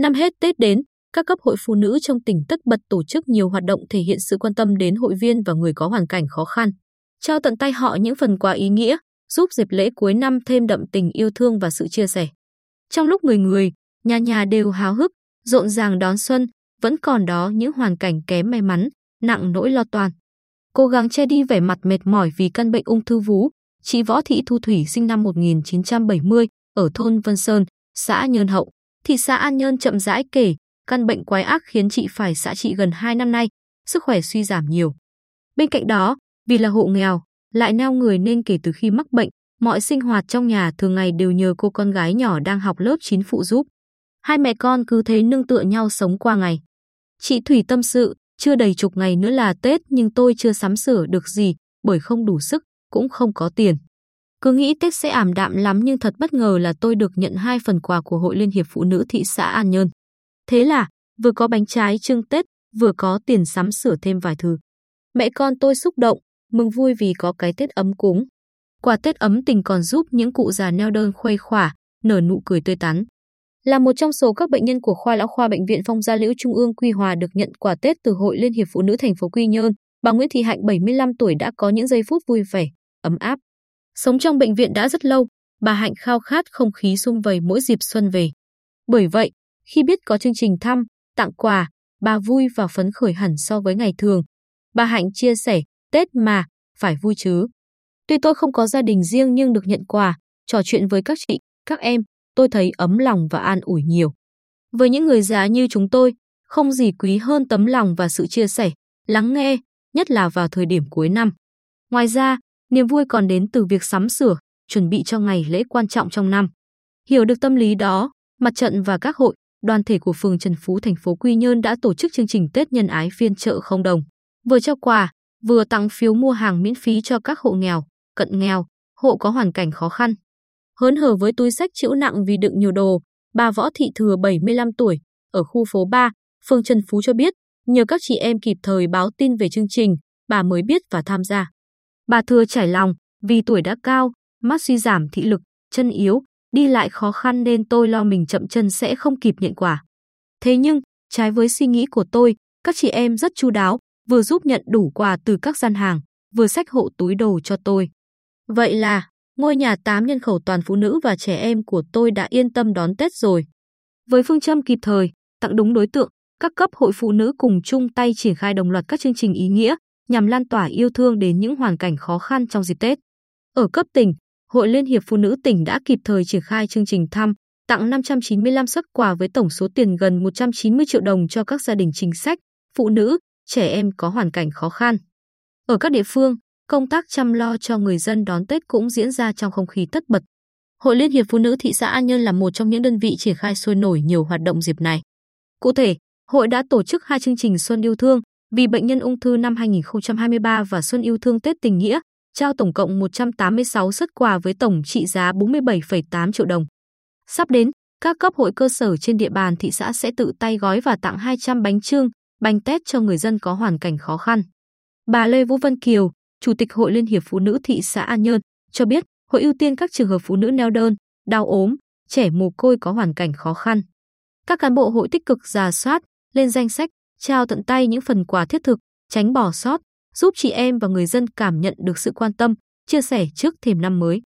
Năm hết Tết đến, các cấp hội phụ nữ trong tỉnh tất bật tổ chức nhiều hoạt động thể hiện sự quan tâm đến hội viên và người có hoàn cảnh khó khăn. Trao tận tay họ những phần quà ý nghĩa, giúp dịp lễ cuối năm thêm đậm tình yêu thương và sự chia sẻ. Trong lúc người người, nhà nhà đều háo hức, rộn ràng đón xuân, vẫn còn đó những hoàn cảnh kém may mắn, nặng nỗi lo toan. Cố gắng che đi vẻ mặt mệt mỏi vì căn bệnh ung thư vú, chị Võ Thị Thu Thủy sinh năm 1970 ở thôn Vân Sơn, xã Nhơn Hậu, thị xã An Nhơn chậm rãi kể, căn bệnh quái ác khiến chị phải xạ trị gần 2 năm nay, sức khỏe suy giảm nhiều. Bên cạnh đó, vì là hộ nghèo, lại neo người nên kể từ khi mắc bệnh, mọi sinh hoạt trong nhà thường ngày đều nhờ cô con gái nhỏ đang học lớp 9 phụ giúp. Hai mẹ con cứ thế nương tựa nhau sống qua ngày. Chị Thủy tâm sự, chưa đầy chục ngày nữa là Tết nhưng tôi chưa sắm sửa được gì bởi không đủ sức, cũng không có tiền. Cứ nghĩ Tết sẽ ảm đạm lắm nhưng thật bất ngờ là tôi được nhận hai phần quà của Hội Liên hiệp Phụ nữ thị xã An Nhơn. Thế là, vừa có bánh trái trưng Tết, vừa có tiền sắm sửa thêm vài thứ. Mẹ con tôi xúc động, mừng vui vì có cái Tết ấm cúng. Quà Tết ấm tình còn giúp những cụ già neo đơn khuây khỏa, nở nụ cười tươi tắn. Là một trong số các bệnh nhân của khoa lão khoa bệnh viện Phong Gia Liễu Trung ương Quy Hòa được nhận quà Tết từ Hội Liên hiệp Phụ nữ thành phố Quy Nhơn, bà Nguyễn Thị Hạnh 75 tuổi đã có những giây phút vui vẻ, ấm áp. Sống trong bệnh viện đã rất lâu, bà Hạnh khao khát không khí sum vầy mỗi dịp xuân về. Bởi vậy, khi biết có chương trình thăm, tặng quà, bà vui và phấn khởi hẳn so với ngày thường. Bà Hạnh chia sẻ, Tết mà, phải vui chứ. Tuy tôi không có gia đình riêng nhưng được nhận quà, trò chuyện với các chị, các em, tôi thấy ấm lòng và an ủi nhiều. Với những người già như chúng tôi, không gì quý hơn tấm lòng và sự chia sẻ, lắng nghe, nhất là vào thời điểm cuối năm. Ngoài ra, niềm vui còn đến từ việc sắm sửa, chuẩn bị cho ngày lễ quan trọng trong năm. Hiểu được tâm lý đó, mặt trận và các hội, đoàn thể của phường Trần Phú thành phố Quy Nhơn đã tổ chức chương trình Tết nhân ái phiên chợ không đồng, vừa trao quà, vừa tặng phiếu mua hàng miễn phí cho các hộ nghèo, cận nghèo, hộ có hoàn cảnh khó khăn. Hớn hở với túi sách chịu nặng vì đựng nhiều đồ, bà Võ Thị Thừa 75 tuổi, ở khu phố 3, phường Trần Phú cho biết, nhờ các chị em kịp thời báo tin về chương trình, bà mới biết và tham gia. Bà Thừa trải lòng, vì tuổi đã cao, mắt suy giảm thị lực, chân yếu, đi lại khó khăn nên tôi lo mình chậm chân sẽ không kịp nhận quà. Thế nhưng, trái với suy nghĩ của tôi, các chị em rất chu đáo, vừa giúp nhận đủ quà từ các gian hàng, vừa sách hộ túi đồ cho tôi. Vậy là, ngôi nhà 8 nhân khẩu toàn phụ nữ và trẻ em của tôi đã yên tâm đón Tết rồi. Với phương châm kịp thời, tặng đúng đối tượng, các cấp hội phụ nữ cùng chung tay triển khai đồng loạt các chương trình ý nghĩa nhằm lan tỏa yêu thương đến những hoàn cảnh khó khăn trong dịp Tết. Ở cấp tỉnh, Hội Liên hiệp Phụ nữ tỉnh đã kịp thời triển khai chương trình thăm, tặng 595 xuất quà với tổng số tiền gần 190 triệu đồng cho các gia đình chính sách, phụ nữ, trẻ em có hoàn cảnh khó khăn. Ở các địa phương, công tác chăm lo cho người dân đón Tết cũng diễn ra trong không khí tất bật. Hội Liên hiệp Phụ nữ thị xã An Nhơn là một trong những đơn vị triển khai sôi nổi nhiều hoạt động dịp này. Cụ thể, hội đã tổ chức hai chương trình Xuân yêu thương vì bệnh nhân ung thư năm 2023 và Xuân yêu thương Tết tình nghĩa, trao tổng cộng 186 xuất quà với tổng trị giá 47,8 triệu đồng. Sắp đến, các cấp hội cơ sở trên địa bàn thị xã sẽ tự tay gói và tặng 200 bánh trưng, bánh tét cho người dân có hoàn cảnh khó khăn. Bà Lê Vũ Vân Kiều, Chủ tịch Hội Liên hiệp Phụ nữ thị xã An Nhơn, cho biết hội ưu tiên các trường hợp phụ nữ neo đơn, đau ốm, trẻ mồ côi có hoàn cảnh khó khăn. Các cán bộ hội tích cực giả soát, lên danh sách, trao tận tay những phần quà thiết thực, tránh bỏ sót, giúp chị em và người dân cảm nhận được sự quan tâm, chia sẻ trước thềm năm mới.